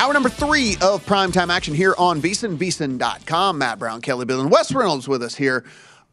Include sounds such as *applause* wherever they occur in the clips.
Hour number three of primetime action here on VSiN.com. Matt Brown, Kelly Bill, and Wes Reynolds with us here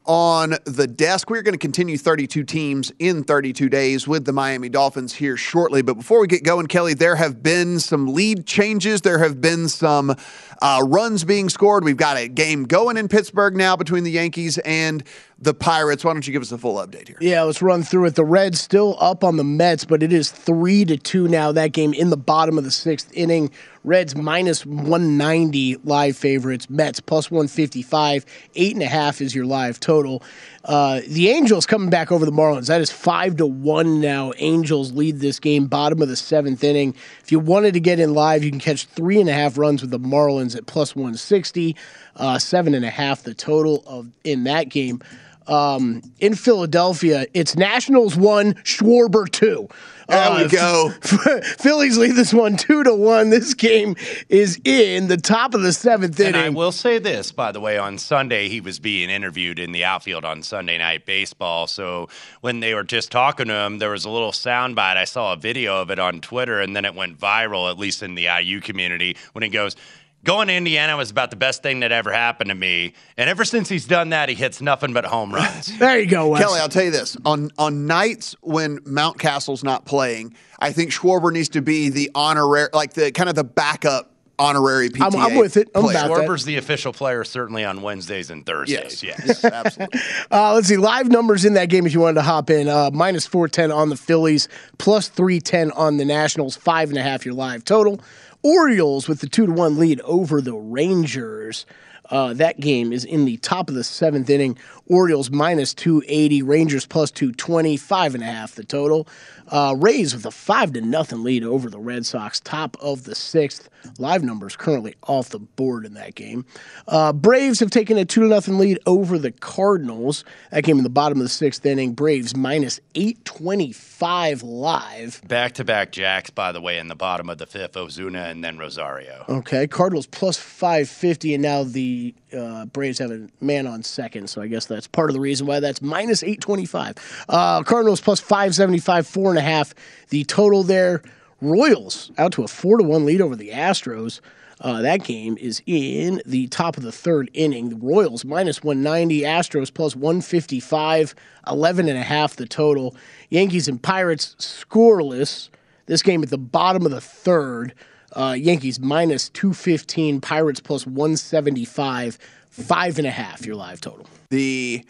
on the desk. We're going to continue 32 teams in 32 days with the Miami Dolphins here shortly. But before we get going, Kelly, there have been some lead changes. There have been some uh, runs being scored. We've got a game going in Pittsburgh now between the Yankees and the Pirates. Why don't you give us a full update here? Yeah, let's run through it. The Reds still up on the Mets, but it is three to two now. That game in the bottom of the sixth inning. Reds minus 190 live favorites. Mets plus 155. Eight and a half is your live total. Uh, the Angels coming back over the Marlins. That is five to one now. Angels lead this game, bottom of the seventh inning. If you wanted to get in live, you can catch three and a half runs with the Marlins at plus 160. Uh, seven and a half the total of in that game um, in Philadelphia. It's Nationals one, Schwarber two. There uh, we go. *laughs* Phillies lead this one two to one. This game is in the top of the seventh inning. And I will say this, by the way, on Sunday he was being interviewed in the outfield on Sunday Night Baseball. So when they were just talking to him, there was a little soundbite. I saw a video of it on Twitter, and then it went viral, at least in the IU community, when he goes going to Indiana was about the best thing that ever happened to me. And ever since he's done that, he hits nothing but home runs. *laughs* there you go, Wes. Kelly. I'll tell you this: on on nights when Mountcastle's not playing, I think Schwarber needs to be the honorary, like the kind of the backup honorary PTA. I'm, I'm with it. I'm player. about Schwarber's the official player, certainly on Wednesdays and Thursdays. Yes, yes. absolutely. *laughs* Uh, let's see live numbers in that game. If you wanted to hop in, uh, minus four ten on the Phillies, plus three ten on the Nationals. Five and a half your live total. Orioles with the two to one lead over the Rangers. Uh, that game is in the top of the seventh inning. Orioles minus 280, Rangers plus 220, five and a half the total. Uh, Rays with a five to nothing lead over the Red Sox, top of the sixth. Live numbers currently off the board in that game. Uh, Braves have taken a two to nothing lead over the Cardinals. That came in the bottom of the sixth inning. Braves minus eight twenty five live. Back to back jacks, by the way, in the bottom of the fifth, Ozuna and then Rosario. Okay, Cardinals plus five fifty, and now the uh, Braves have a man on second, so I guess that's part of the reason why that's minus eight twenty five. Uh, Cardinals plus five seventy five, four and a half. The total there. Royals out to a four to one lead over the Astros. Uh, that game is in the top of the third inning. The Royals minus 190, Astros plus 155, 11 and a half the total. Yankees and Pirates scoreless. This game at the bottom of the third. Uh, Yankees minus 215, Pirates plus 175, five and a half your live total. The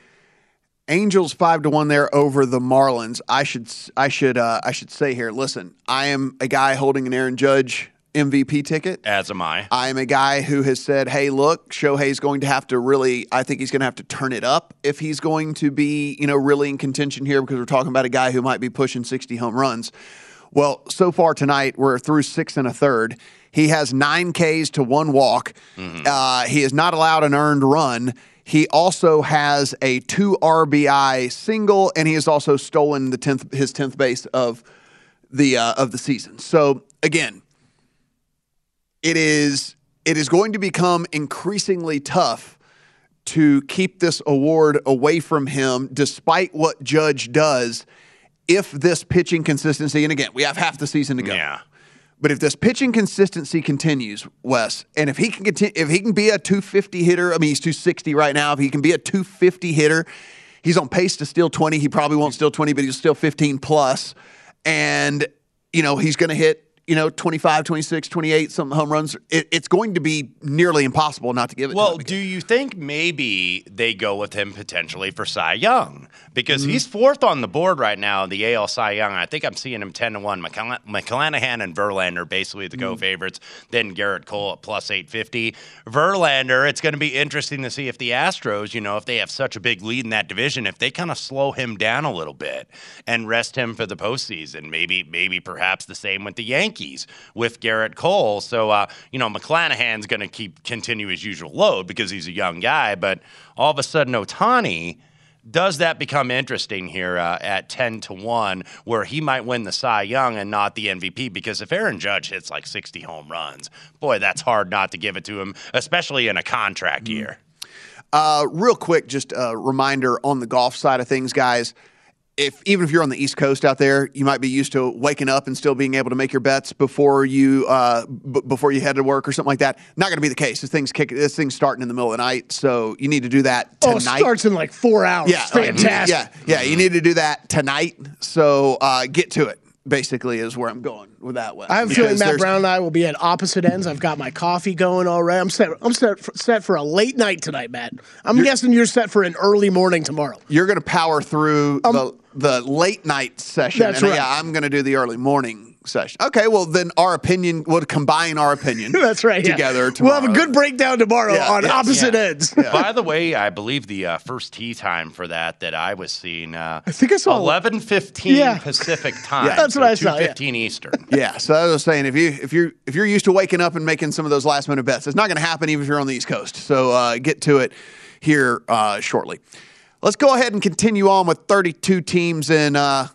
Angels five to one there over the Marlins. I should I should uh, I should say here. Listen, I am a guy holding an Aaron Judge MVP ticket. As am I. I am a guy who has said, "Hey, look, Shohei's going to have to really. I think he's going to have to turn it up if he's going to be, you know, really in contention here because we're talking about a guy who might be pushing 60 home runs." Well, so far tonight we're through six and a third. He has nine Ks to one walk. Uh, he is not allowed an earned run. He also has a two RBI single, and he has also stolen the tenth his tenth base of the uh, of the season. So again, it is it is going to become increasingly tough to keep this award away from him, despite what Judge does. If this pitching consistency, and again, we have half the season to go. Yeah. But if this pitching consistency continues, Wes, and if he can continue, if he can be a 250 hitter, I mean he's 260 right now. If he can be a 250 hitter, he's on pace to steal 20. He probably won't steal 20, but he'll steal 15 plus. And you know he's going to hit you know 25, 26, 28 some home runs. It, it's going to be nearly impossible not to give it. to Well, do you think maybe they go with him potentially for Cy Young? Because Mm-hmm. he's fourth on the board right now in the AL Cy Young. I think I'm seeing him 10 to 1. McCla- McClanahan and Verlander basically the go Mm-hmm. favorites. Then Gerrit Cole at plus 850. Verlander, it's going to be interesting to see if the Astros, you know, if they have such a big lead in that division, if they kind of slow him down a little bit and rest him for the postseason. Maybe, maybe perhaps the same with the Yankees with Gerrit Cole. So, uh, you know, McClanahan's going to keep continue his usual load because he's a young guy. But all of a sudden, Ohtani does that become interesting here uh, at 10 to 1 where he might win the Cy Young and not the MVP because if Aaron Judge hits like 60 home runs boy that's hard not to give it to him especially in a contract year Uh, real quick, just a reminder on the golf side of things, guys. If even if you're on the East Coast out there, you might be used to waking up and still being able to make your bets before you uh, b- before you head to work or something like that. Not going to be the case. This thing's kick, This thing's starting in the middle of the night, so you need to do that Oh, tonight. it starts in like four hours. yeah, fantastic. Yeah, yeah, you need to do that tonight. So uh, get to it. Basically, is where I'm going that one. I have a feeling Matt Brown and I will be at opposite ends. I've got my coffee going all right. I'm set. I'm set for, set for a late night tonight, Matt. I'm guessing you're set for an early morning tomorrow. You're going to power through the the late night session. Um, That's and right. Yeah, I'm going to do the early morning session. Okay, well then our opinion would combine our opinion. *laughs* That's right. yeah. Together We'll have a good breakdown tomorrow Yeah, on yes, opposite Yeah. ends. by the way I believe the uh, first tee time for that that I was seeing uh, I think I saw- 11:15 Yeah. Pacific *laughs* time Yeah. That's what I saw, yeah. 2:15 Eastern *laughs* Yeah, so I was saying if you if you're if you're used to waking up and making some of those last minute bets, it's not going to happen even if you're on the East Coast. So uh, get to it here uh, shortly. Let's go ahead and continue on with 32 teams in uh,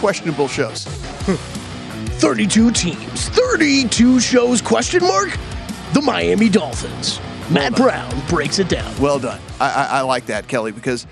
questionable shows. *laughs* 32 teams, 32 shows, question mark? The Miami Dolphins. Matt Brown breaks it down. Well done. I, I, I like that, Kelly, because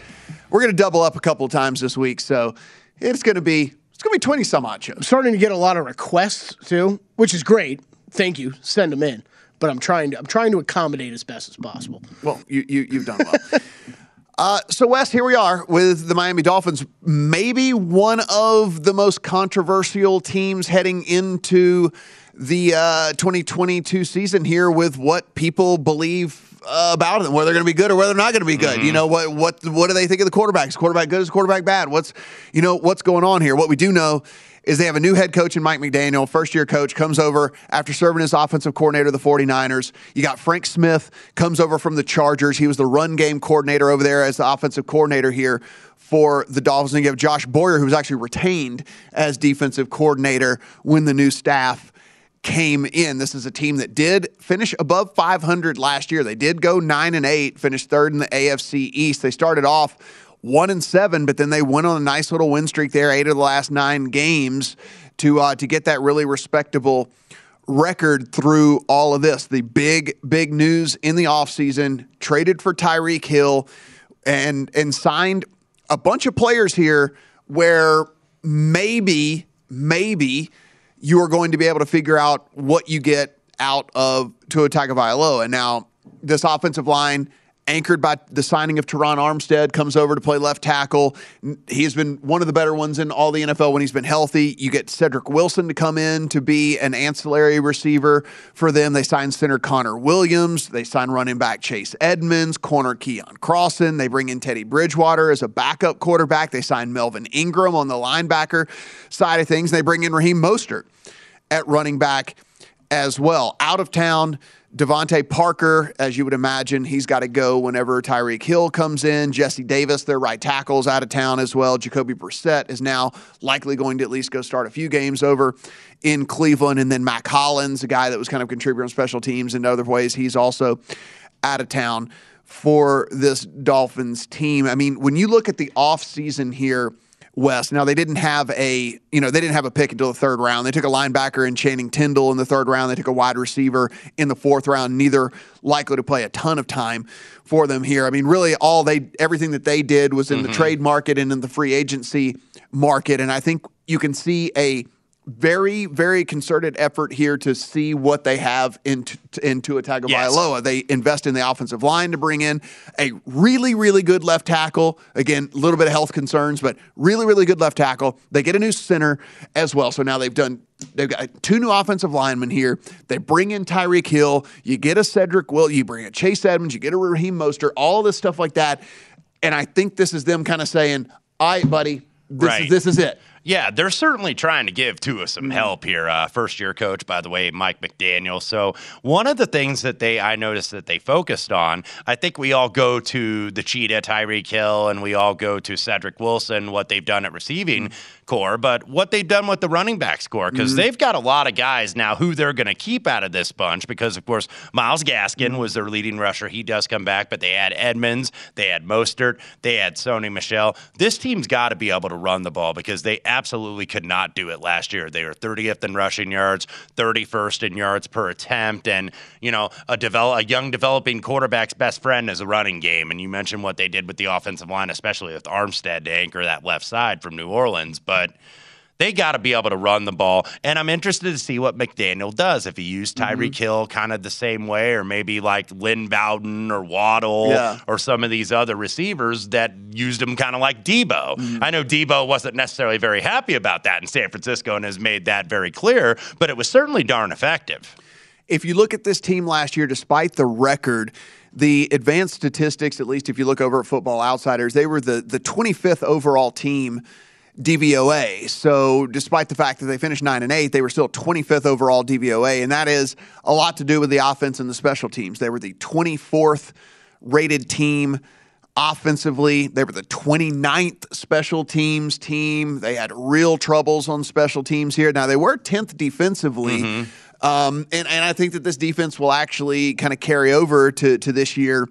we're going to double up a couple of times this week. So it's going to be going to be 20 some odd shows. I'm starting to get a lot of requests too, which is great. Thank you. Send them in. But I'm trying to I'm trying to accommodate as best as possible. Well, you, you you've done well. *laughs* uh, so Wes, here we are with the Miami Dolphins, maybe one of the most controversial teams heading into the uh, 2022 season here with what people believe uh, about them, whether they're going to be good or whether they're not going to be good. You know what what what do they think of the quarterbacks? Is quarterback good? Is quarterback bad? What's you know what's going on here? What we do know is they have a new head coach in Mike McDaniel, first year coach, comes over after serving as offensive coordinator of the 49ers. You got Frank Smith, comes over from the Chargers. He was the run game coordinator over there as the offensive coordinator here for the Dolphins. And you have Josh Boyer, who was actually retained as defensive coordinator when the new staff came in. This is a team that did finish above 500 last year. They did go 9 and 8, finished third in the AFC East. They started off 1 and 7, but then they went on a nice little win streak there, 8 of the last 9 games to uh, to get that really respectable record through all of this. The big big news in the offseason, traded for Tyreek Hill and and signed a bunch of players here where maybe maybe you are going to be able to figure out what you get out of Tua Tagovailoa. And now this offensive line anchored by the signing of Terron Armstead, comes over to play left tackle. He's been one of the better ones in all the NFL when he's been healthy. You get Cedric Wilson to come in to be an ancillary receiver for them. They signed center Connor Williams. They signed running back Chase Edmonds, corner Keion Crossen. They bring in Teddy Bridgewater as a backup quarterback. They signed Melvin Ingram on the linebacker side of things. They bring in Raheem Mostert at running back as well. Out of town, DeVante Parker, as you would imagine, he's got to go whenever Tyreek Hill comes in. Jesse Davis, their right tackle's out of town as well. Jacoby Brissett is now likely going to at least go start a few games over in Cleveland. And then Mack Hollins, a guy that was kind of contributing on special teams in other ways, he's also out of town for this Dolphins team. I mean, when you look at the offseason here, West. Now they didn't have a, you know, they didn't have a pick until the third round. They took a linebacker in Channing Tindall in the third round. They took a wide receiver in the fourth round. Neither likely to play a ton of time for them here. I mean, really, all they, everything that they did was in mm-hmm. the trade market and in the free agency market. And I think you can see a very, very concerted effort here to see what they have into into a Tagovailoa. Yes. They invest in the offensive line to bring in a really, really good left tackle. Again, a little bit of health concerns, but really, really good left tackle. They get a new center as well. So now they've done they've got two new offensive linemen here. They bring in Tyreek Hill. You get a Cedric Will. You bring a Chase Edmonds. You get a Raheem Mostert. All this stuff like that. And I think this is them kind of saying, "All right, buddy, this right. is this is it." Yeah, they're certainly trying to give Tua some mm-hmm. help here. Uh, first year coach, by the way, Mike McDaniel. So one of the things that they I noticed that they focused on, I think we all go to the cheetah Tyreek Hill and we all go to Cedric Wilson, what they've done at receiving. Mm-hmm core, but what they've done with the running backs core, because mm-hmm. they've got a lot of guys now who they're going to keep out of this bunch, because of course Myles Gaskin mm-hmm. was their leading rusher. He does come back, but they had Edmonds, they had Mostert, they had Sony Michel. This team's got to be able to run the ball because they absolutely could not do it last year. They were 30th in rushing yards, 31st in yards per attempt, and you know a develop a young developing quarterback's best friend is a running game. And you mentioned what they did with the offensive line, especially with Armstead to anchor that left side from New Orleans, but but they got to be able to run the ball. And I'm interested to see what McDaniel does. If he used Tyreek mm-hmm. Hill kind of the same way, or maybe like Lynn Bowden or Waddle yeah. or some of these other receivers that used him kind of like Deebo. Mm-hmm. I know Deebo wasn't necessarily very happy about that in San Francisco and has made that very clear, but it was certainly darn effective. If you look at this team last year, despite the record, the advanced statistics, at least if you look over at Football Outsiders, they were the, the 25th overall team DVOA. So, despite the fact that they finished 9 and 8, they were still 25th overall DVOA, and that is a lot to do with the offense and the special teams. They were the 24th rated team offensively. They were the 29th special teams team. They had real troubles on special teams here. Now, they were 10th defensively. Mm-hmm. Um, and, and I think that this defense will actually kind of carry over to, to this year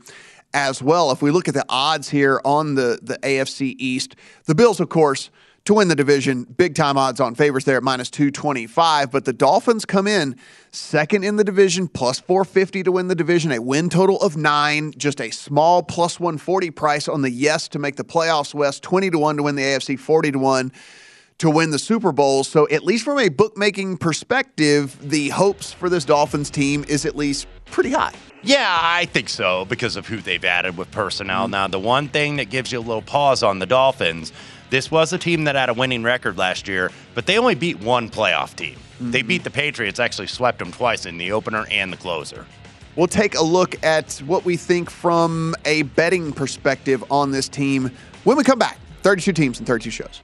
as well. If we look at the odds here on the, the AFC East, the Bills, of course, to win the division. Big time odds on favors there at minus 225. But the Dolphins come in second in the division, plus 450 to win the division, a win total of nine, just a small plus 140 price on the yes to make the playoffs West, 20 to 1 to win the AFC, 40 to 1 to win the Super Bowl. So, at least from a bookmaking perspective, the hopes for this Dolphins team is at least pretty high. Yeah, I think so because of who they've added with personnel. Mm-hmm. Now, the one thing that gives you a little pause on the Dolphins this was a team that had a winning record last year, but they only beat one playoff team. Mm-hmm. They beat the Patriots, actually swept them twice in the opener and the closer. We'll take a look at what we think from a betting perspective on this team when we come back. 32 teams and 32 shows.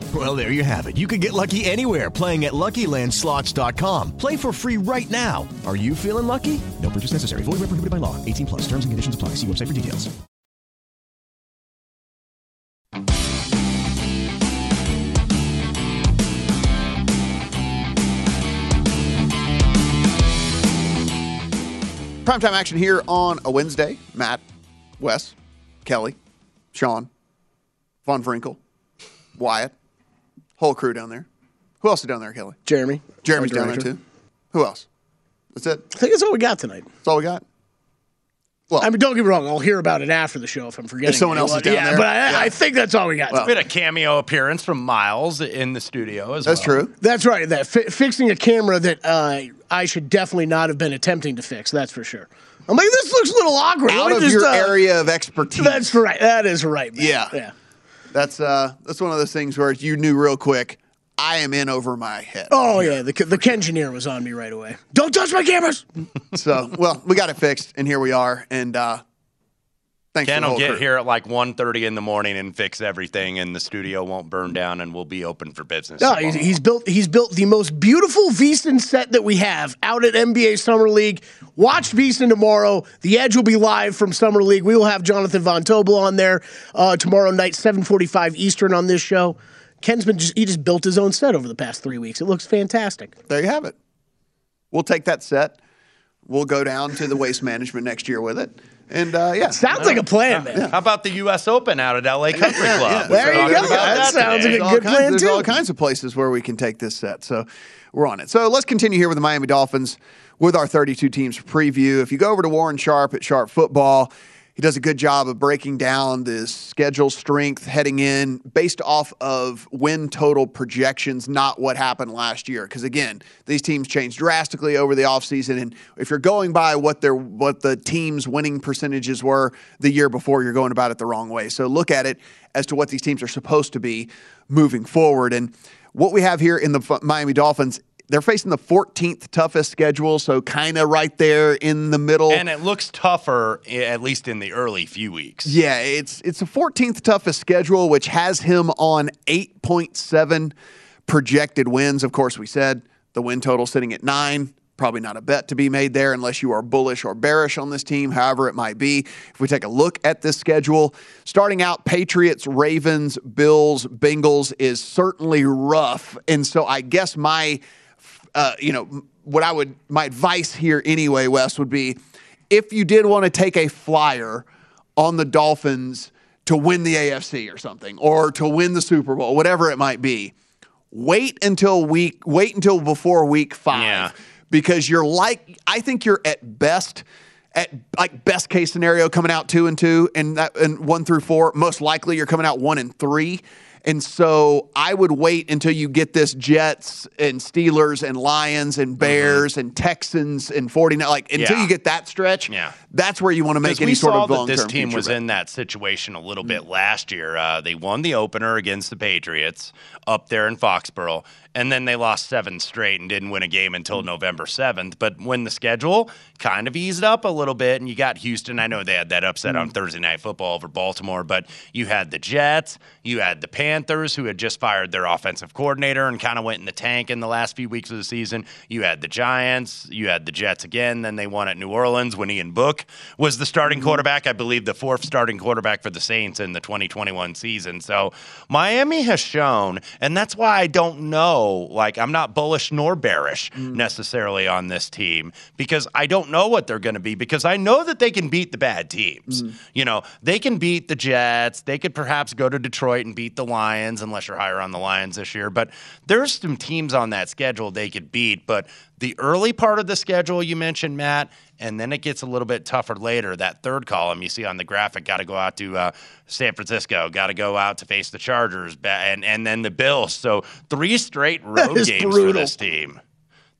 Well, there you have it. You can get lucky anywhere playing at LuckyLandSlots.com. Play for free right now. Are you feeling lucky? No purchase necessary. Void where prohibited by law. 18 plus. Terms and conditions apply. See website for details. Primetime action here on a Wednesday. Matt, Wes, Kelly, Sean, Von Frinkle, Wyatt, whole crew down there. Who else is down there, Kelly? Jeremy. Jeremy's down there too. Who else? That's it. I think that's all we got tonight. That's all we got. I mean, don't get me wrong. I'll hear about it after the show if I'm forgetting. If someone else is anyone. down yeah, there? but I, Yeah. I think that's all we got. we had a cameo appearance from Miles in the studio as well. true. That's right. That fi- fixing a camera that uh, I should definitely not have been attempting to fix. That's for sure. I'm like, this looks a little awkward. Out me of just, your uh, area of expertise. That's right. That is right. man. Yeah. Yeah. That's uh that's one of those things where you knew real quick, I am in over my head. Oh yeah. The the Kengineer was on me right away. Don't touch my cameras. *laughs* so well, we got it fixed and here we are. And uh thanks Ken will get crew. here at like 1.30 in the morning and fix everything, and the studio won't burn down, and we'll be open for business. No, he's, he's built. He's built the most beautiful VSiN set that we have out at NBA Summer League. Watch VSiN tomorrow. The Edge will be live from Summer League. We will have Jonathan Von Tobel on there uh, tomorrow night, seven forty-five Eastern on this show. Ken's been just he just built his own set over the past three weeks. It looks fantastic. There you have it. We'll take that set. We'll go down to the waste management next year with it. And uh, yeah, Sounds like a plan, man. How about the U.S. Open out at L.A. Country Yeah, Club? yeah. We There you talking go. about That sounds today. like a There's good all kinds, plan, There's too. all kinds of places where we can take this set. So we're on it. So let's continue here with the Miami Dolphins with our 32 teams preview. If you go over to Warren Sharp at Sharp Football, he does a good job of breaking down the schedule strength heading in based off of win total projections, not what happened last year. Because again, these teams changed drastically over the offseason. And if you're going by what their what the team's winning percentages were the year before, you're going about it the wrong way. So look at it as to what these teams are supposed to be moving forward. And what we have here in the Miami Dolphins, they're facing the 14th toughest schedule, so kind of right there in the middle. And it looks tougher, at least in the early few weeks. Yeah, it's it's the 14th toughest schedule, which has him on 8.7 projected wins. Of course, we said the win total sitting at nine. Probably not a bet to be made there unless you are bullish or bearish on this team, however it might be. If we take a look at this schedule, starting out Patriots, Ravens, Bills, Bengals is certainly rough. And so I guess my uh, you know, what I would, my advice here anyway, Wes, would be if you did want to take a flyer on the Dolphins to win the AFC or something, or to win the Super Bowl, whatever it might be, wait until week, wait until before week five. Yeah. Because you're like, I think you're at best, at like best case scenario coming out two and two and that and one through four. Most likely you're coming out one and three. And so I would wait until you get this Jets and Steelers and Lions and Bears and Texans and 49 like until Mm-hmm. Yeah. you get that stretch. Yeah. That's where you want to make any we sort of long this team was in that situation a little bit last year. Uh, they won the opener against the Patriots up there in Foxborough, and then they lost seven straight and didn't win a game until mm-hmm. November seventh. But when the schedule kind of eased up a little bit, and you got Houston, I know they had that upset on mm-hmm. Thursday Night Football over Baltimore, but you had the Jets, you had the Panthers, who had just fired their offensive coordinator and kind of went in the tank in the last few weeks of the season. You had the Giants, you had the Jets again. Then they won at New Orleans when Ian Book was the starting mm-hmm. quarterback. I believe the fourth starting quarterback for the Saints in the 2021 season. So Miami has shown, and that's why I don't know. Like, I'm not bullish nor bearish mm. necessarily on this team because I don't know what they're going to be because I know that they can beat the bad teams. Mm. You know, they can beat the Jets. They could perhaps go to Detroit and beat the Lions, unless you're higher on the Lions this year. But there's some teams on that schedule they could beat. But the early part of the schedule you mentioned, Matt, and then it gets a little bit tougher later. That third column you see on the graphic, got to go out to uh, San Francisco, got to go out to face the Chargers, and and then the Bills. So three straight road games for this team.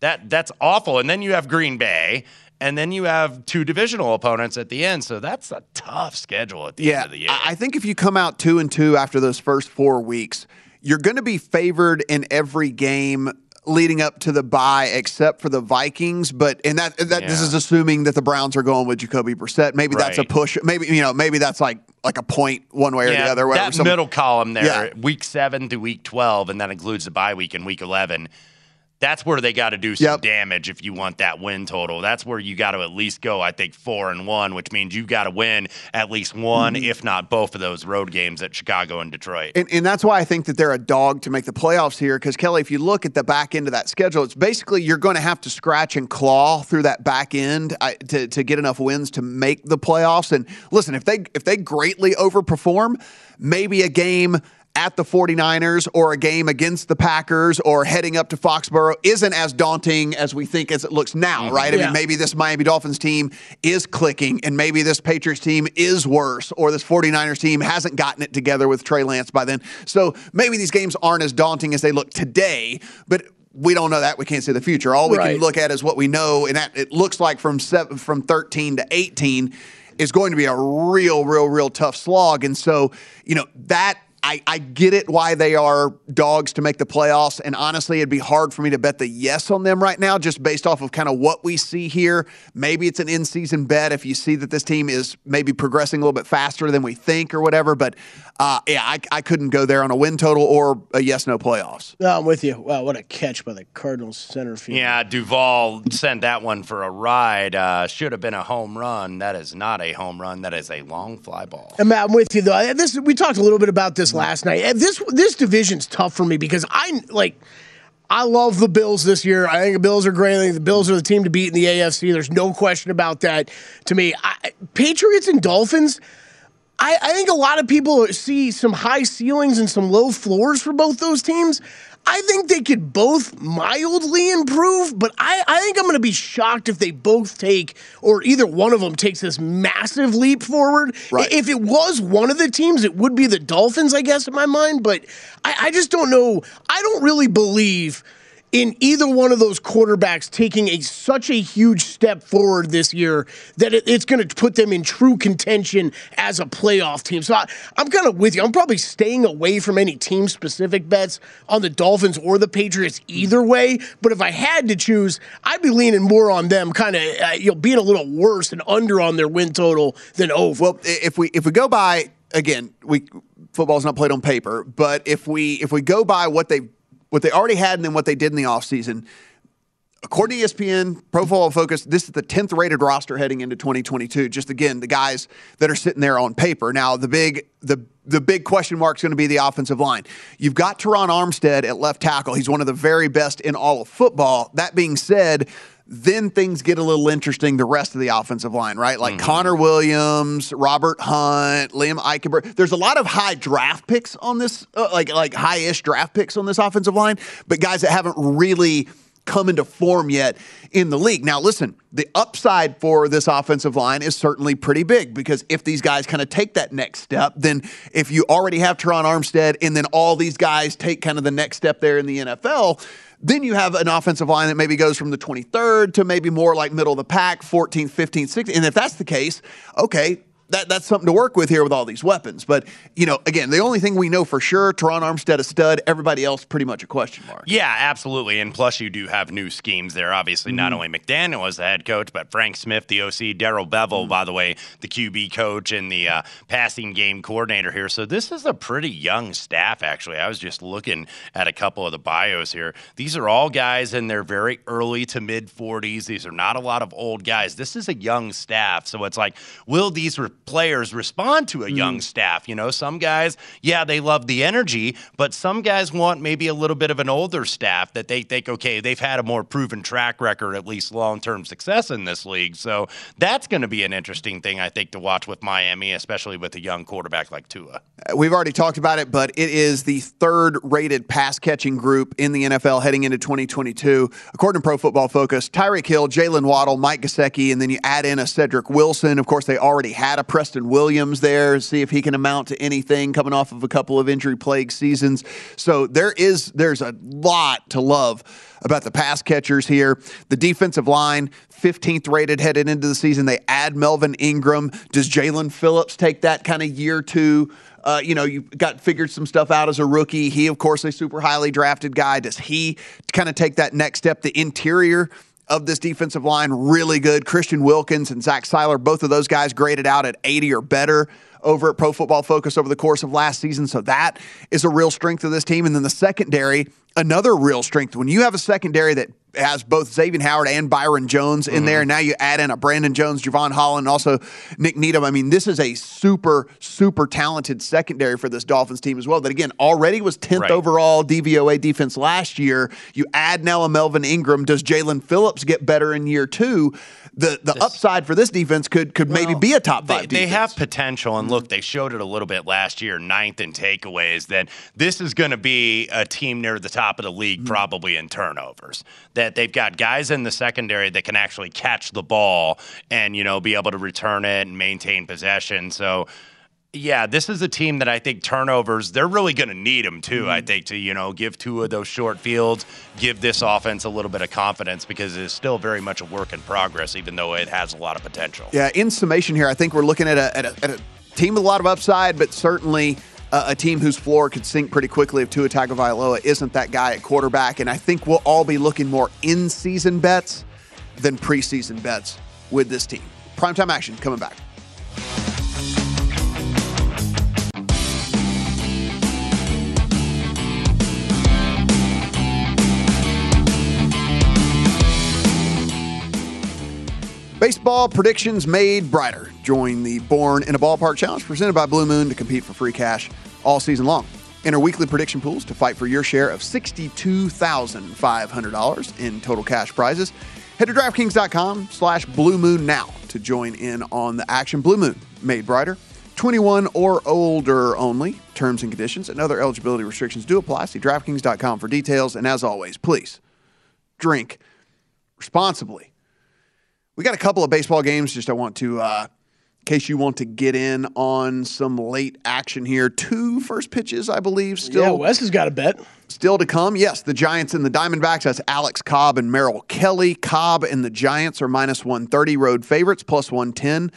That that's awful. And then you have Green Bay, and then you have two divisional opponents at the end. So that's a tough schedule at the Yeah, end of the year. I think if you come out two and two after those first four weeks, you're going to be favored in every game leading up to the bye, except for the Vikings. But and that that this is assuming that the Browns are going with Jacoby Brissett. Maybe that's a push. Maybe you know maybe that's like like a point one way or the other. whatever. That Some- middle column there, Yeah. week seven through week 12, and that includes the bye week in week 11. That's where they got to do some Yep. damage if you want that win total. That's where you got to at least go, I think, four and one, which means you've got to win at least one, Mm-hmm. if not both of those road games at Chicago and Detroit. And, and that's why I think that they're a dog to make the playoffs here. Because Kelly, if you look at the back end of that schedule, it's basically you're going to have to scratch and claw through that back end I, to to get enough wins to make the playoffs. And listen, if they if they greatly overperform, maybe a game at the 49ers or a game against the Packers or heading up to Foxborough isn't as daunting as we think as it looks now, mm-hmm. right? I Yeah. mean, maybe this Miami Dolphins team is clicking and maybe this Patriots team is worse or this 49ers team hasn't gotten it together with Trey Lance by then. So maybe these games aren't as daunting as they look today, but we don't know that. We can't see the future. All we Right. can look at is what we know, and that it looks like from seven, from 13 to 18 is going to be a real, real, real tough slog. And so, you know, that I, I get it why they are dogs to make the playoffs. And honestly, it'd be hard for me to bet the yes on them right now, just based off of kind of what we see here. Maybe it's an in season bet if you see that this team is maybe progressing a little bit faster than we think or whatever. But uh, yeah, I, I couldn't go there on a win total or a yes no playoffs. No, I'm with you. Wow, what a catch by the Cardinals center field. Yeah, Duvall sent that one for a ride. Uh, should have been a home run. That is not a home run. That is a long fly ball. And Matt, I'm with you though. This we talked a little bit about this last night. And This this division's tough for me because I like I love the Bills this year. I think the Bills are great. I think the Bills are the team to beat in the AFC. There's no question about that. To me, I, Patriots and Dolphins. I, I think a lot of people see some high ceilings and some low floors for both those teams. I think they could both mildly improve, but I, I think I'm going to be shocked if they both take, or either one of them takes this massive leap forward. Right. If it was one of the teams, it would be the Dolphins, I guess, in my mind. But I, I just don't know. I don't really believe in either one of those quarterbacks taking a such a huge step forward this year that it, it's going to put them in true contention as a playoff team. So I, I'm kind of with you. I'm probably staying away from any team specific bets on the Dolphins or the Patriots either way. But if I had to choose, I'd be leaning more on them, kind of uh, you know being a little worse and under on their win total than over. Well, if we if we go by again, we football's not played on paper, but if we if we go by what they what they already had and then what they did in the offseason, according to ESPN, Pro Football Focus, this is the 10th rated roster heading into 2022. Just again, the guys that are sitting there on paper. Now, the big the the big question mark is going to be the offensive line. You've got Terron Armstead at left tackle. He's one of the very best in all of football. That being said, then things get a little interesting the rest of the offensive line, right? Like Connor Williams, Robert Hunt, Liam Eichenberg. There's a lot of high draft picks on this, uh, like like high-ish draft picks on this offensive line, but guys that haven't really come into form yet in the league. Now, listen, the upside for this offensive line is certainly pretty big because if these guys kind of take that next step, then if you already have Terron Armstead and then all these guys take kind of the next step there in the NFL, then you have an offensive line that maybe goes from the 23rd to maybe more like middle of the pack, 14th, 15th, 16th. And if that's the case, okay, that, that's something to work with here with all these weapons. But, you know, again, the only thing we know for sure, Terron Armstead a stud, everybody else pretty much a question mark. Yeah, absolutely. And plus, you do have new schemes there. Obviously, not Mm-hmm. only McDaniel as the head coach, but Frank Smith, the OC, Darrell Bevell, Mm-hmm. by the way, the QB coach and the uh, passing game coordinator here. So this is a pretty young staff, actually. I was just looking at a couple of the bios here. These are all guys in their very early to mid 40s. These are not a lot of old guys. This is a young staff. So it's like, will these re- players respond to a young Mm. staff? You know, some guys, yeah, they love the energy, but some guys want maybe a little bit of an older staff that they think, okay, they've had a more proven track record, at least long term success in this league. So that's going to be an interesting thing, I think, to watch with Miami, especially with a young quarterback like Tua. We've already talked about it, but it is the third rated pass catching group in the NFL heading into 2022. According to Pro Football Focus, Tyreek Hill, Jaylen Waddle, Mike Gesicki, and then you add in a Cedric Wilson. Of course, they already had a Preston Williams there. See if he can amount to anything coming off of a couple of injury plagued seasons. So there is there's a lot to love about the pass catchers here. The defensive line, 15th rated headed into the season. They add Melvin Ingram. Does Jaelan Phillips take that kind of year two? Uh, you know, you got figured some stuff out as a rookie. He, of course, a super highly drafted guy. Does he kind of take that next step? The interior of this defensive line really good. Christian Wilkins and Zach Sieler, both of those guys graded out at 80 or better over at Pro Football Focus over the course of last season. So that is a real strength of this team. And then the secondary, another real strength. When you have a secondary that has both Xavier Howard and Byron Jones in there, and now you add in a Brandon Jones, Jevon Holland, also Nik Needham. I mean, this is a super, super talented secondary for this Dolphins team as well. That again already was 10th Right. overall DVOA defense last year. You add now a Melvin Ingram. Does Jaelan Phillips get better in year two? The the upside for this defense could could maybe be a top They, five they defense. have potential, and look, they showed it a little bit last year, ninth in takeaways. That this is going to be a team near the top of the league, mm-hmm. probably in turnovers. That they've got guys in the secondary that can actually catch the ball and you know be able to return it and maintain possession. So. Yeah, this is a team that I think turnovers, they're really going to need them too. I think to, you know, give two of those short fields, give this offense a little bit of confidence because it is still very much a work in progress, even though it has a lot of potential. Yeah, in summation here, I think we're looking at a, at a, at a team with a lot of upside, but certainly uh, a team whose floor could sink pretty quickly if Tua Tagovailoa isn't that guy at quarterback. And I think we'll all be looking more in-season bets than preseason bets with this team. Primetime action coming back. Baseball predictions made brighter. Join the Born in a Ballpark Challenge presented by Blue Moon to compete for free cash all season long. Enter weekly prediction pools to fight for your share of $62,500 in total cash prizes. Head to DraftKings.com slash Blue Moon now to join in on the action. Blue Moon, made brighter. 21 or older only. Terms and conditions and other eligibility restrictions do apply. See DraftKings.com for details. And as always, please drink responsibly. We got a couple of baseball games. Just I want to, uh, in case you want to get in on some late action here. Two first pitches, I believe, still. yeah, Wes has got a bet. Still to come. Yes, the Giants and the Diamondbacks. That's Alex Cobb and Merrill Kelly. Cobb and the Giants are minus 130 road favorites, plus 110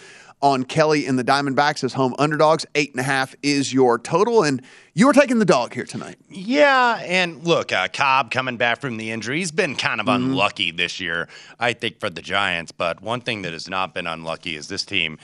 on Kelly and the Diamondbacks as home underdogs. Eight and a half is your total. And you are taking the dog here tonight. Yeah, and look, uh, Cobb coming back from the injury, he's been kind of Mm-hmm. unlucky this year, I think, for the Giants. But one thing that has not been unlucky is this team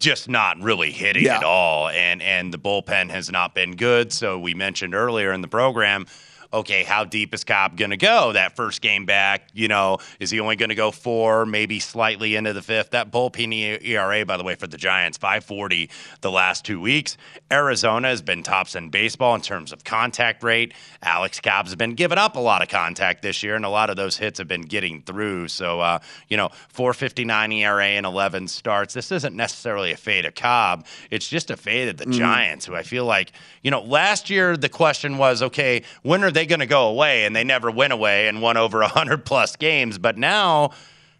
just not really hitting Yeah. at all, and and the bullpen has not been good. So we mentioned earlier in the program. Okay, how deep is Cobb going to go? That first game back, you know, is he only going to go four, maybe slightly into the fifth? That bullpen ERA, by the way, for the Giants, 540 the last two weeks. Arizona has been tops in baseball in terms of contact rate. Alex Cobb's been giving up a lot of contact this year, and a lot of those hits have been getting through. So, uh, you know, 459 ERA and 11 starts. This isn't necessarily a fade of Cobb. It's just a fade of the Mm. Giants, who I feel like, you know, last year the question was, okay, when are they they going to go away? And they never went away and won over 100 plus games. But now,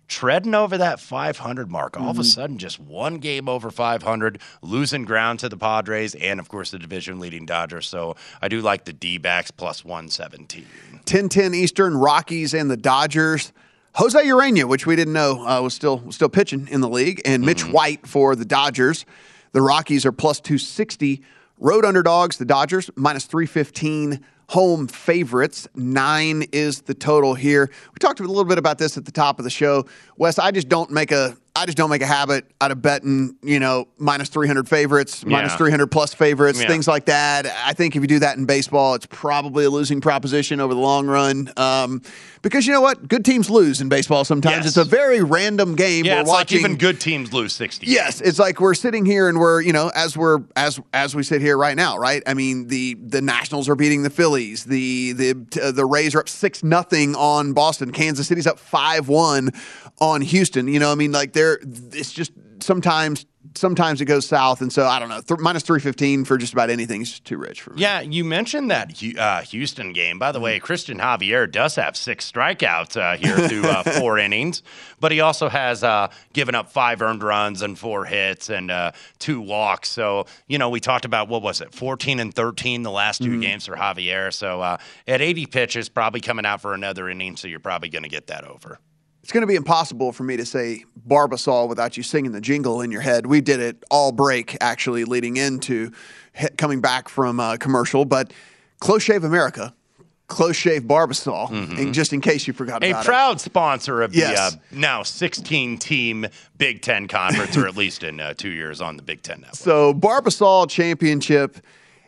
treading over that 500 mark, all of a sudden, just one game over 500, losing ground to the Padres and, of course, the division leading Dodgers. So I do like the D backs plus 117. 10 10 Eastern, Rockies and the Dodgers. Jose Urena, which we didn't know uh, was still was still pitching in the league, and Mitch White for the Dodgers. The Rockies are plus 260. Road underdogs, the Dodgers, minus 315. Home favorites, nine is the total here. We talked a little bit about this at the top of the show. Wes, I just don't make a I just don't make a habit out of betting, you know, minus 300 favorites, Yeah. 300 plus favorites, Yeah. things like that. I think if you do that in baseball, it's probably a losing proposition over the long run. Um, because you know what? Good teams lose in baseball sometimes. Yes. It's a very random game. Yeah, we're it's watching. like even good teams lose 60. Yes, it's like we're sitting here and we're you know as we're as as we sit here right now, right? I mean the the Nationals are beating the Phillies, the the uh, the Rays are up six nothing on Boston, Kansas City's up five one on Houston. You know, I mean like they're it's just sometimes sometimes it goes south, and so I don't know th- minus three fifteen for just about anything is too rich for me. Yeah, you mentioned that uh, Houston game. By the way, Christian Javier does have six strikeouts uh, here through uh, *laughs* four innings, but he also has uh, given up five earned runs and four hits and uh, two walks. So, you know, we talked about what was it, 14 and 13 the last 2 Mhm. games for Javier. So, uh, at 80 pitches, probably coming out for another inning, so you're probably going to get that over. It's going to be impossible for me to say Barbasol without you singing the jingle in your head. We did it all break, actually, leading into coming back from uh, commercial. But Close Shave America, Close Shave Barbasol, and just in case you forgot about it. A proud sponsor of Yes. the uh, now 16 team Big Ten Conference, or at least in uh, two years on the Big Ten Network. it. So Barbasol Championship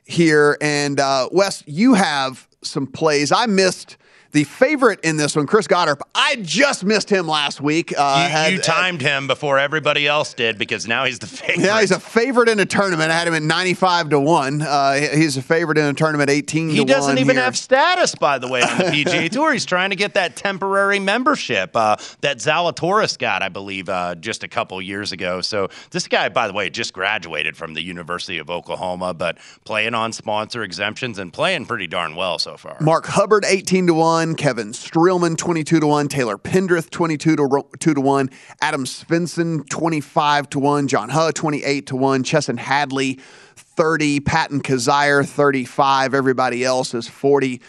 here, and uh, Wes, you have some plays. I missed. The favorite in this one, Chris Gotterup, I just missed him last week. Uh, you, had- you timed him before everybody else did because now he's the favorite. Yeah, he's a favorite in a tournament. I had him at 95 to 1. Uh, he's a favorite in a tournament 18 to 1. He doesn't even here. have status, by the way, on the PGA *laughs* Tour. He's trying to get that temporary membership uh, that Zalatoris got, I believe, uh, just a couple years ago. So this guy, by the way, just graduated from the University of Oklahoma, but playing on sponsor exemptions and playing pretty darn well so far. Mark Hubbard 18 to 1, Kevin Streelman 22 to 1, Taylor Pendrith 22 to 2 to 1, Adam Svensson 25 to 1, John Huh 28 to 1, Chesson Hadley 30, Patton Kizzire 35, everybody else is 40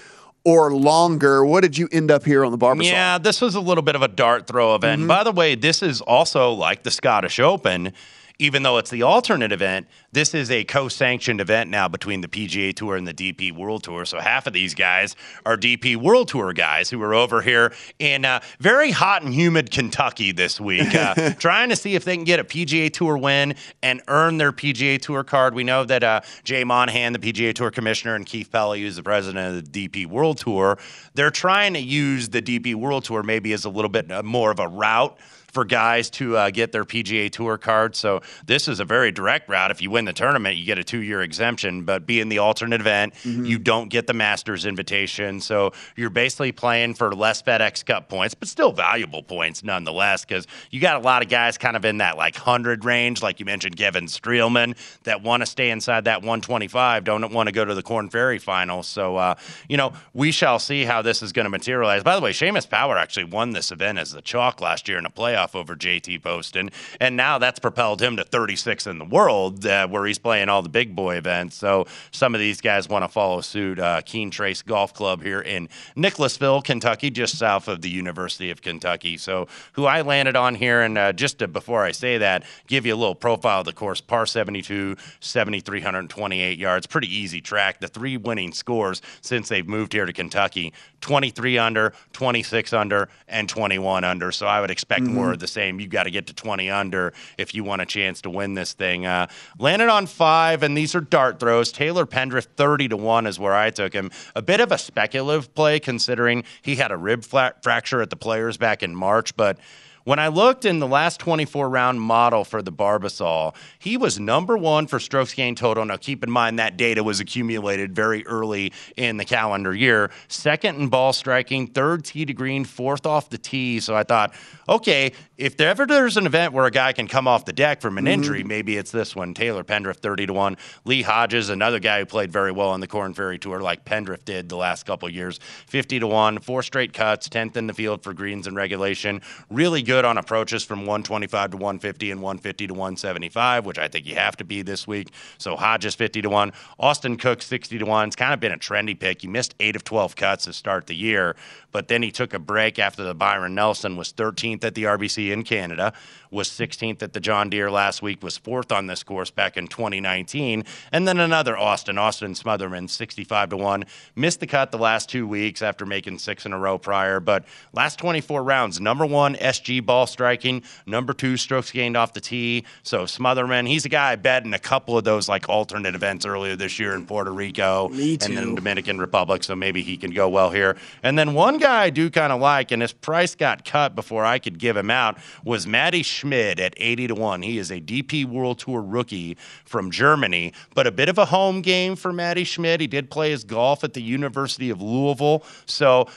or longer. What did you end up here on the Barbasol? Yeah, this was a little bit of a dart throw event. Mm-hmm. By the way, this is also like the Scottish Open. Even though it's the alternate event, this is a co-sanctioned event now between the PGA Tour and the DP World Tour. So half of these guys are DP World Tour guys who are over here in uh, very hot and humid Kentucky this week, uh, *laughs* trying to see if they can get a PGA Tour win and earn their PGA Tour card. We know that uh, Jay Monahan, the PGA Tour commissioner, and Keith Pelley, who's the president of the DP World Tour, they're trying to use the DP World Tour maybe as a little bit uh, more of a route for guys to uh, get their PGA Tour card. So this is a very direct route. If you win the tournament, you get a two-year exemption. But being the alternate event, you don't get the Masters invitation. So you're basically playing for less FedEx Cup points, but still valuable points nonetheless. Because you got a lot of guys kind of in that like hundred range, like you mentioned, Kevin Streelman, that want to stay inside that 125, don't want to go to the Korn Ferry final. So uh, you know we shall see how this is going to materialize. By the way, Seamus Power actually won this event as the chalk last year in a playoff over JT Poston, and now that's propelled him to 36 in the world, uh, where he's playing all the big boy events. So some of these guys want to follow suit. Uh, Keene Trace Golf Club here in Nicholasville, Kentucky, just south of the University of Kentucky. So who I landed on here, and uh, just to, before I say that, give you a little profile of the course: par 72, 7,328 yards, pretty easy track. The three winning scores since they've moved here to Kentucky: 23 under, 26 under, and 21 under. So I would expect more the same. You got to get to 20 under if you want a chance to win this thing. Uh, landed on five, and these are dart throws. Taylor Pendrith 30 to one is where I took him. A bit of a speculative play considering he had a rib flat fracture at the Players back in March, but When I looked in the last 24 round model for the Barbasol, he was number one for strokes gained total. Now, keep in mind that data was accumulated very early in the calendar year. Second in ball striking, third tee to green, fourth off the tee. So I thought, okay, if there ever there's an event where a guy can come off the deck from an Mm-hmm. injury, maybe it's this one. Taylor Pendrith, 30 to 1. Lee Hodges, another guy who played very well on the Korn Ferry Tour, like Pendrith did the last couple of years, 50 to 1. Four straight cuts, 10th in the field for greens and regulation. Really good on approaches from 125 to 150 and 150 to 175, which I think you have to be this week. So Hodges, 50 to 1. Austin Cook, 60 to 1. It's kind of been a trendy pick. He missed 8 of 12 cuts to start the year, but then he took a break after the Byron Nelson was 13th at the RBC in Canada, was 16th at the John Deere last week, was fourth on this course back in 2019, and then another Austin, Austin Smotherman, 65 to 1. Missed the cut the last two weeks after making six in a row prior, but last 24 rounds, number one SG ball striking, number two strokes gained off the tee. So Smotherman, he's a guy I bet in a couple of those like alternate events earlier this year in Puerto Rico and then. Dominican Republic, so maybe he can go well here. And then one guy I do kind of like, and his price got cut before I could give him out, was Matti Schmid at 80 to 1. He is a DP World Tour rookie from Germany, but a bit of a home game for Matti Schmid. He did play his golf at the University of Louisville. So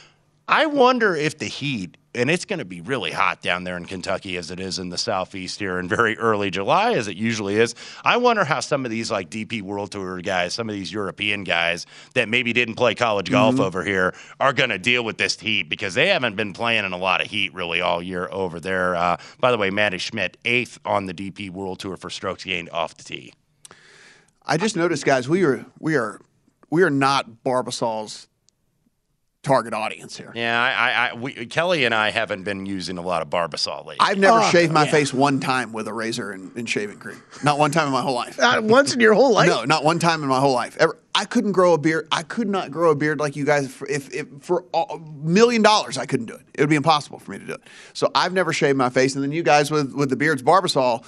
I wonder if the Heat, and it's going to be really hot down there in Kentucky as it is in the southeast here in very early July, as it usually is. I wonder how some of these like DP World Tour guys, some of these European guys that maybe didn't play college golf over here, are going to deal with this heat because they haven't been playing in a lot of heat really all year over there. Uh, by the way, Matti Schmid, eighth on the DP World Tour for strokes gained off the tee. I just noticed, guys, we are we are we are not Barbasol's target audience here. Yeah, I, I, I we, Kelly and I haven't been using a lot of Barbasol lately. I've never Oh, shaved my yeah. face one time with a razor and, and shaving cream. Not one time in my whole life. Not once in your whole life. No, not one time in my whole life. Ever. I couldn't grow a beard. I could not grow a beard like you guys. For, if, if for a million dollars, I couldn't do it. It would be impossible for me to do it. So I've never shaved my face. And then you guys with with the beards, Barbasol,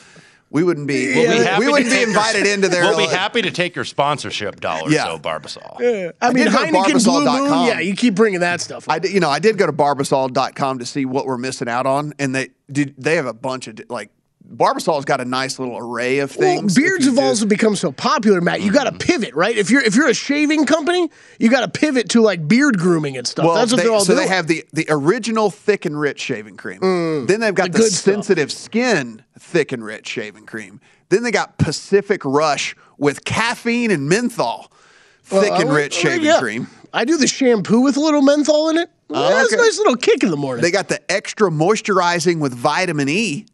we wouldn't be. We'll be we, happy we wouldn't be take your- invited into their. We'll be uh, happy to take your sponsorship dollars, Yeah. though, Barbasol. I I mean, did go Heineken Blue Moon. Yeah, you keep bringing that stuff. Up. I did, you know, I did go to barbasol.com to see what we're missing out on, and they did. They have a bunch of like Barbasol's got a nice little array of Well, things. beards have also become so popular, Matt. You got to pivot, right? If you're if you're a shaving company, you got to pivot to like beard grooming and stuff. Well, That's what they, they're all so doing. they have the the original thick and rich shaving cream. then they've got the the, good stuff. sensitive skin thick and rich shaving cream. Then they got Pacific Rush with caffeine and menthol thick Uh, and rich uh, shaving yeah. cream. I do the shampoo with a little menthol in it. Oh, That's okay. a nice little kick in the morning. They got the extra moisturizing with vitamin E.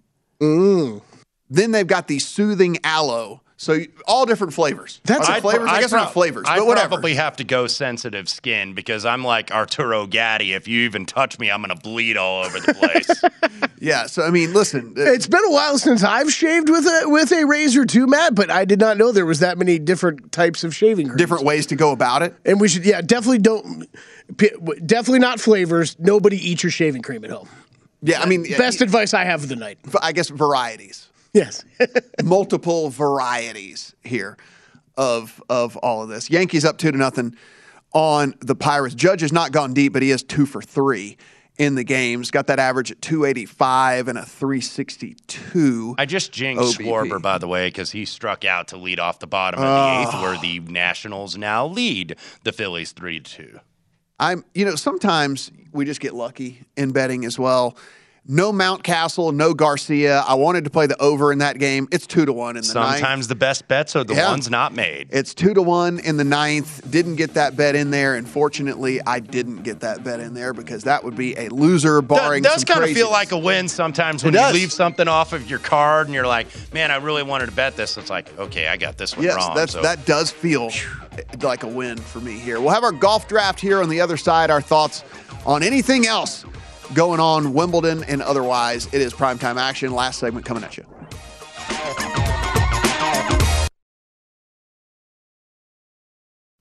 Then they've got the soothing aloe. So all different flavors. That's Are a- flavors. I, I'd guess prob- not flavors, I but whatever. probably have to go sensitive skin because I'm like Arturo Gatti. If you even touch me, I'm going to bleed all over the place. *laughs* yeah. So I mean, listen. uh, It's been a while since I've shaved with a with a razor too, Matt. But I did not know there was that many different types of shaving creams. different ways to go about it. And we should, yeah, definitely don't, definitely not flavors. Nobody eat your shaving cream at home. Yeah. I mean, Best advice I have of the night. I guess varieties. Yes. *laughs* multiple varieties here of of all of this. Yankees up two to nothing on the Pirates. Judge has not gone deep, but he is two for three in the games. Got that average at 285 and a 362. I just jinxed OBP. Schwarber, by the way, because he struck out to lead off the bottom of Ah. the eighth, where the Nationals now lead the Phillies three to two. I'm, you know, sometimes we just get lucky in betting as well. No Mountcastle, no Garcia. I wanted to play the over in that game. It's two to one in the ninth. Sometimes the best bets are the Yeah. ones not made. It's two to one in the ninth. Didn't get that bet in there, and fortunately, I didn't get that bet in there because that would be a loser. Barring That does kind of feel like a win sometimes when you leave something off of your card and you're like, man, I really wanted to bet this. It's like, okay, I got this one Yes, wrong. so that does feel like a win for me here. We'll have our golf draft here on the other side. Our thoughts on anything else going on Wimbledon and otherwise. It is primetime action. Last segment coming at you.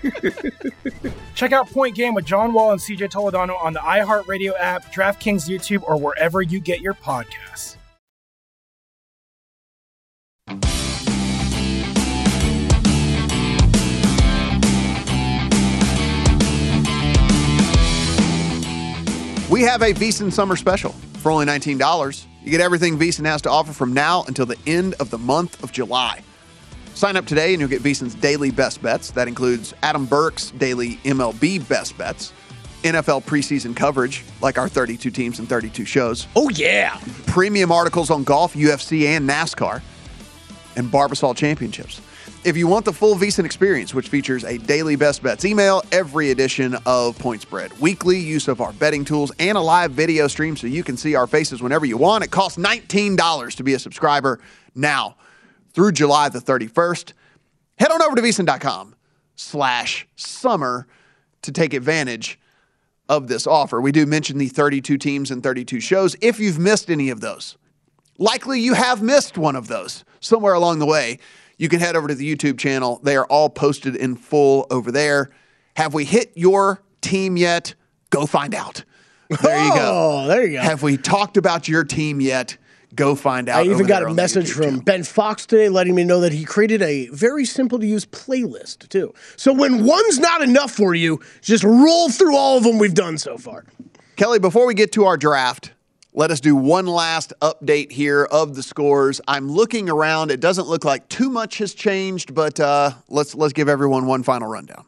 *laughs* Check out Point Game with John Wall and CJ Toledano on the iHeartRadio app, DraftKings YouTube, or wherever you get your podcasts. We have a VSiN summer special for only $19. You get everything VSiN has to offer from now until the end of the month of July. Sign up today and you'll get VSiN's daily best bets. That includes Adam Burke's daily MLB best bets, NFL preseason coverage, like our 32 teams and 32 shows. Oh, yeah. Premium articles on golf, UFC, and NASCAR, and Barbasol championships. If you want the full VSiN experience, which features a daily best bets email, every edition of Point Spread, weekly use of our betting tools, and a live video stream so you can see our faces whenever you want, it costs $19 to be a subscriber now through July the 31st. Head on over to VSiN.com slash summer to take advantage of this offer. We do mention the 32 teams and 32 shows. If you've missed any of those, likely you have missed one of those somewhere along the way. You can head over to the YouTube channel. They are all posted in full over there. Have we hit your team yet? Go find out. There you go. Oh, there you go. Have we talked about your team yet? Go find out. I even got a message from channel. Ben Fox today letting me know that he created a very simple to use playlist too. So when one's not enough for you, just roll through all of them we've done so far. Kelly, before we get to our draft, let us do one last update here of the scores. I'm looking around. It doesn't look like too much has changed, but uh, let's let's give everyone one final rundown.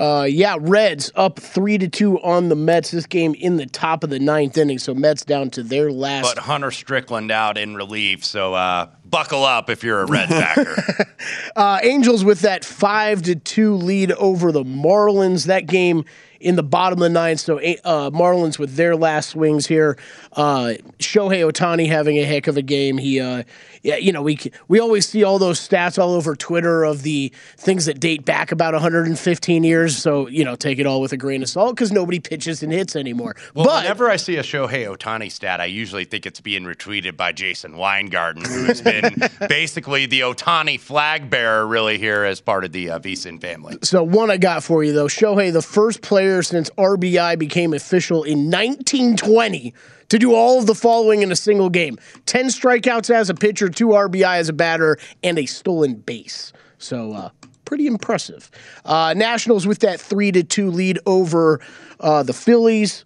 Uh, yeah, Reds up three to two on the Mets. This game in the top of the ninth inning, so Mets down to their last. But Hunter Strickland out in relief, so uh, buckle up if you're a Red *laughs* backer. Uh, Angels with that five to two lead over the Marlins. That game in the bottom of the ninth. So uh, Marlins with their last swings here. Uh, Shohei Ohtani having a heck of a game. He, uh, yeah, you know, we we always see all those stats all over Twitter of the things that date back about 115 years. So you know, take it all with a grain of salt because nobody pitches and hits anymore. Well, but whenever I see a Shohei Ohtani stat, I usually think it's being retweeted by Jason Weingarten, who has been *laughs* basically the Ohtani flag bearer, really here as part of the uh, family. So one I got for you though, Shohei, the first player since RBI became official in 1920 to do all of the following in a single game: ten strikeouts as a pitcher, two RBI as a batter, and a stolen base. So. Uh, pretty impressive. Uh, Nationals with that three to two lead over uh, the Phillies.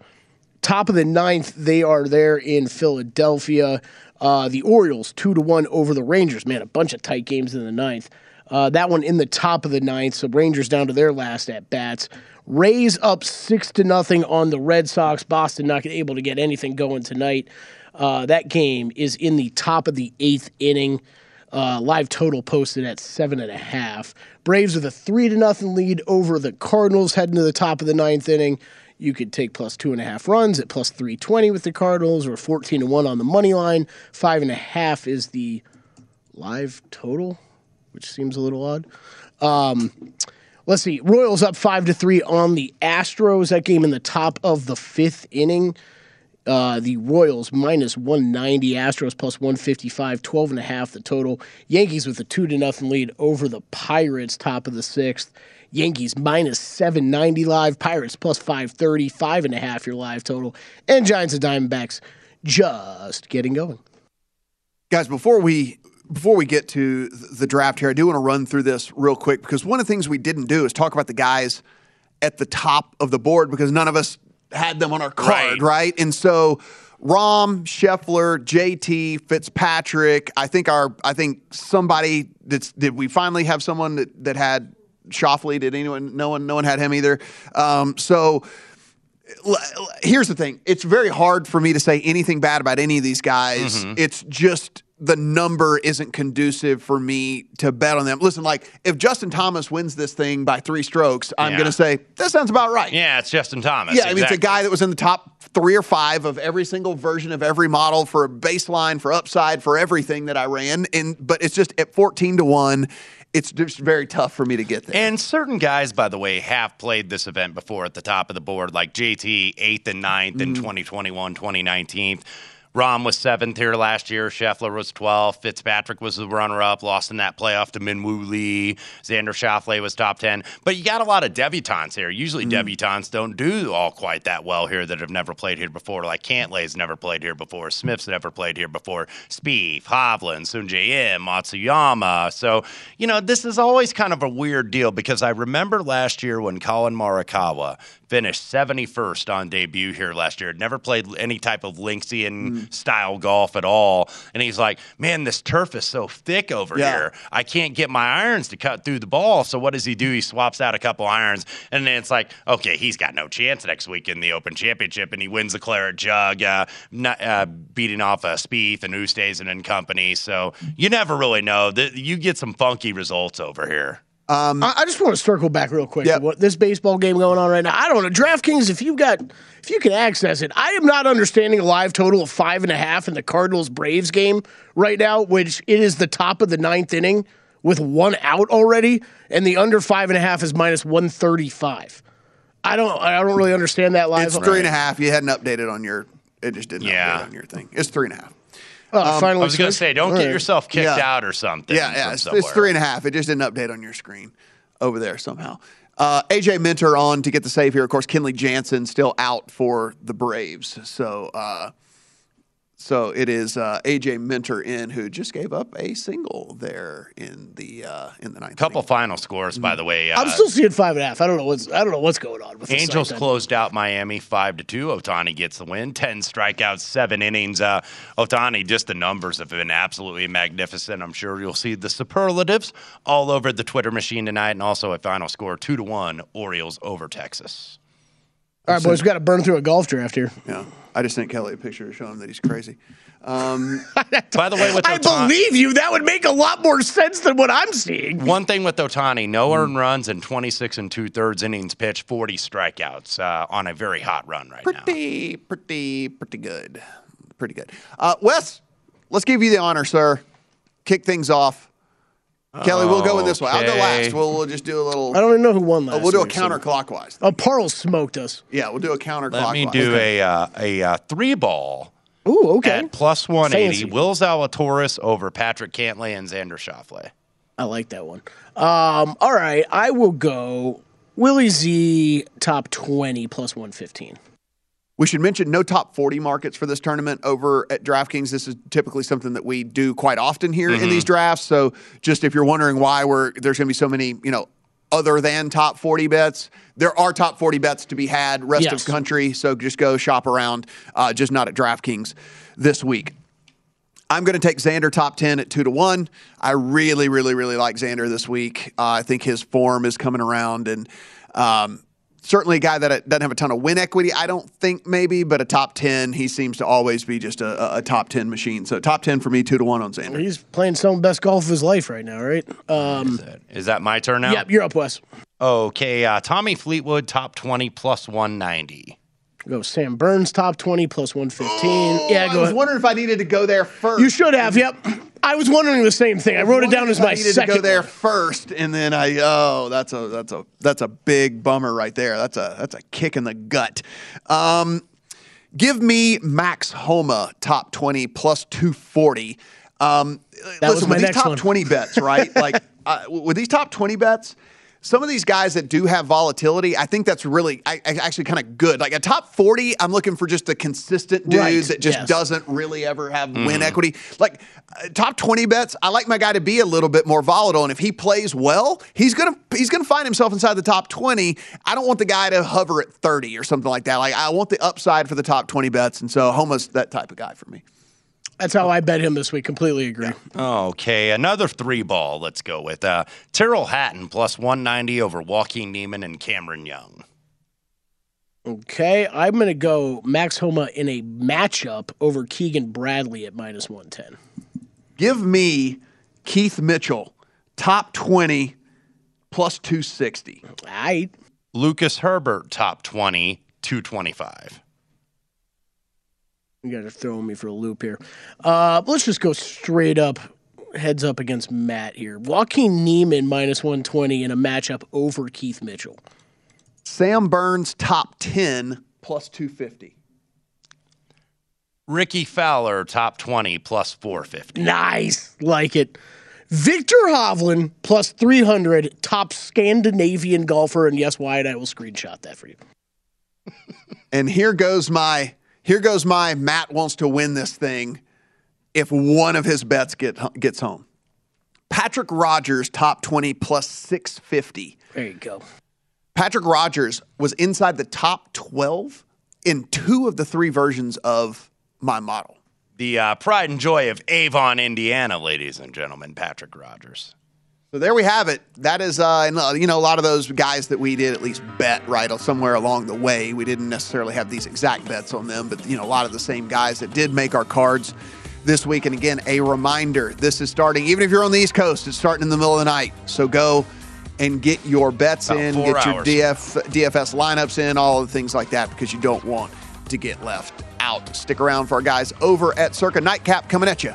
Top of the ninth, they are there in Philadelphia. Uh, the Orioles two to one over the Rangers. Man, a bunch of tight games in the ninth. Uh, that one in the top of the ninth. So Rangers down to their last at bats. Rays up six to nothing on the Red Sox. Boston not able to get anything going tonight. Uh, that game is in the top of the eighth inning. Uh, live total posted at seven and a half. Braves with a three to nothing lead over the Cardinals heading to the top of the ninth inning. You could take plus two and a half runs at plus 320 with the Cardinals or 14 to 1 on the money line. Five and a half is the live total, which seems a little odd. Um, let's see. Royals up five to three on the Astros. That game in the top of the fifth inning. Uh, the Royals minus 190, Astros plus 155, 12 and a half the total. Yankees with a two to nothing lead over the Pirates, top of the sixth. Yankees minus 790 live, Pirates plus 530, five and a half your live total, and Giants and Diamondbacks just getting going. Guys, before we before we get to the draft here, I do want to run through this real quick because one of the things we didn't do is talk about the guys at the top of the board because none of us had them on our card, right? right? And so Rahm, Scheffler, JT, Fitzpatrick. I think our I think somebody that's did we finally have someone that, that had Schauffele? Did anyone no one no one had him either? Um, so here's the thing. It's very hard for me to say anything bad about any of these guys. Mm-hmm. It's just the number isn't conducive for me to bet on them. Listen, like if Justin Thomas wins this thing by three strokes, I'm yeah. going to say that sounds about right. Yeah, it's Justin Thomas. Yeah, exactly. I mean it's a guy that was in the top three or five of every single version of every model for baseline, for upside, for everything that I ran. And but it's just at 14 to one. It's just very tough for me to get there. And certain guys, by the way, have played this event before at the top of the board, like JT, eighth and ninth mm. in 2021, 2019. Rahm was seventh here last year. Scheffler was 12th. Fitzpatrick was the runner up, lost in that playoff to Minwoo Lee. Xander Schauffele was top 10. But you got a lot of debutantes here. Usually, mm. debutantes don't do all quite that well here that have never played here before. Like Cantlay's never played here before. Smith's never played here before. Spieth, Hovland, Sungjae Im, Matsuyama. So, you know, this is always kind of a weird deal because I remember last year when Collin Morikawa finished 71st on debut here last year. Never played any type of Linksian mm. style golf at all. And he's like, man, this turf is so thick over yeah. here. I can't get my irons to cut through the ball. So what does he do? He swaps out a couple irons. And then it's like, okay, he's got no chance next week in the Open Championship. And he wins the Claret Jug, uh, not, uh, beating off uh, Spieth and Oosthuizen and company. So you never really know. You get some funky results over here. Um, I, I, just want to circle back real quick. Yep. What this baseball game going on right now? I don't know. DraftKings, if you got, if you can access it, I am not understanding a live total of five and a half in the Cardinals Braves game right now, which it is the top of the ninth inning with one out already, and the under five and a half is minus one thirty five. I don't, I don't really understand that live. It's three and a half. You hadn't updated on your, it just didn't yeah. update on your thing. It's three and a half. Oh, um, I was going to say, don't get yourself kicked yeah. out or something. Yeah, yeah. It's, it's, three and a half. It just didn't update on your screen over there somehow. Uh, AJ Minter on to get the save here. Of course, Kenley Jansen still out for the Braves. So uh, so it is uh, AJ Minter in who just gave up a single there in the uh, in the ninth. Couple inning. final scores, by the way. Uh, I'm still seeing five and a half. I don't know what's I don't know what's going on. with Angels closed out Miami five to two. Ohtani gets the win. Ten strikeouts, seven innings. Uh, Ohtani, just the numbers have been absolutely magnificent. I'm sure you'll see the superlatives all over the Twitter machine tonight, and also a final score two to one. Orioles over Texas. All right, boys, we've got to burn through a golf draft here. Yeah. I just sent Kelly a picture to show him that he's crazy. Um, *laughs* By the way, with I Ohtani, believe you. That would make a lot more sense than what I'm seeing. one thing with Ohtani, no earned runs and 26 and two thirds innings pitched, 40 strikeouts uh, on a very hot run right now. pretty, pretty, pretty good. Pretty good. Uh, Wes, let's give you the honor, sir. Kick things off. Kelly, we'll go in this way. I'll go Okay. last. We'll, we'll just do a little. I don't even know who won uh, last. we'll do a week, so- counterclockwise. Oh, Parle smoked us. Yeah, we'll do a counterclockwise. Let me do a, uh, a uh, three ball Ooh, okay. at plus 180. Fancy. Will Zalatoris over Patrick Cantlay and Xander Schauffele. I like that one. Um, all right, I will go Willie Z top 20 plus 115. We should mention no top 40 markets for this tournament over at DraftKings. This is typically something that we do quite often here in Mhm. these drafts. So just if you're wondering why we're there's going to be so many, you know, other than top 40 bets, there are top 40 bets to be had rest Yes. of country. So just go shop around, uh, just not at DraftKings this week. I'm going to take Xander top 10 at 2 to 1. I really, really, really like Xander this week. Uh, I think his form is coming around and um, certainly a guy that doesn't have a ton of win equity, I don't think maybe, but a top 10, he seems to always be just a, a- a top 10 machine. So top 10 for me, 2 to 1 on Xander. He's playing some best golf of his life right now, right? Um, Is that my turn now? Yep, you're up, Wes. Okay, uh, Tommy Fleetwood, top 20 plus 190. Go Sam Burns top 20 plus 115. yeah, I was ahead. wondering if I needed to go there first. You should have, yep. I was wondering the same thing. I wrote it down as my I needed second. to go there first, and then I oh that's a that's a that's a big bummer right there. That's a that's a kick in the gut. Um, give me Max Homa top twenty plus two forty. Um, That was listen, my with these top one. twenty bets, right? *laughs* like uh, with these top twenty bets. Some of these guys that do have volatility, I think that's really I, I actually kind of good. Like a top 40, I'm looking for just a consistent dude Right, that just yes. doesn't really ever have win Mhm. equity. Like uh, top 20 bets, I like my guy to be a little bit more volatile and if he plays well, he's going to he's going to find himself inside the top 20. I don't want the guy to hover at 30 or something like that. Like I want the upside for the top 20 bets and so Homa's that type of guy for me. That's how I bet him this week. Completely agree. Okay, another three ball. Let's go with uh, Tyrrell Hatton plus 190 over Joaquin Niemann and Cameron Young. Okay, I'm going to go Max Homa in a matchup over Keegan Bradley at minus 110. Give me Keith Mitchell top 20 plus 260. All right. Lucas Herbert, top 20, 225. You guys are throwing me for a loop here. Uh, let's just go straight up, heads up against Matt here. Joaquin Niemann minus 120 in a matchup over Keith Mitchell. Sam Burns top 10 plus 250. Rickie Fowler, top 20, plus 450. Nice. Like it. Viktor Hovland plus 300, top Scandinavian golfer. And yes, Wyatt, I will screenshot that for you. And here goes my here goes my Matt wants to win this thing if one of his bets get gets home. Patrick Rodgers top 20 plus 650. There you go. Patrick Rodgers was inside the top 12 in two of the three versions of my model. The uh, pride and joy of Avon, Indiana, ladies and gentlemen, Patrick Rodgers. So there we have it. That is, uh, and, uh, you know, a lot of those guys that we did at least bet right somewhere along the way. We didn't necessarily have these exact bets on them, but you know, a lot of the same guys that did make our cards this week. And again, a reminder: this is starting. Even if you're on the East Coast, it's starting in the middle of the night. So go and get your bets About in, four get your. DF, DFS lineups in, all of the things like that, because you don't want to get left out. Stick around for our guys over at Circa Nightcap coming at you.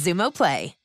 Xumo Play.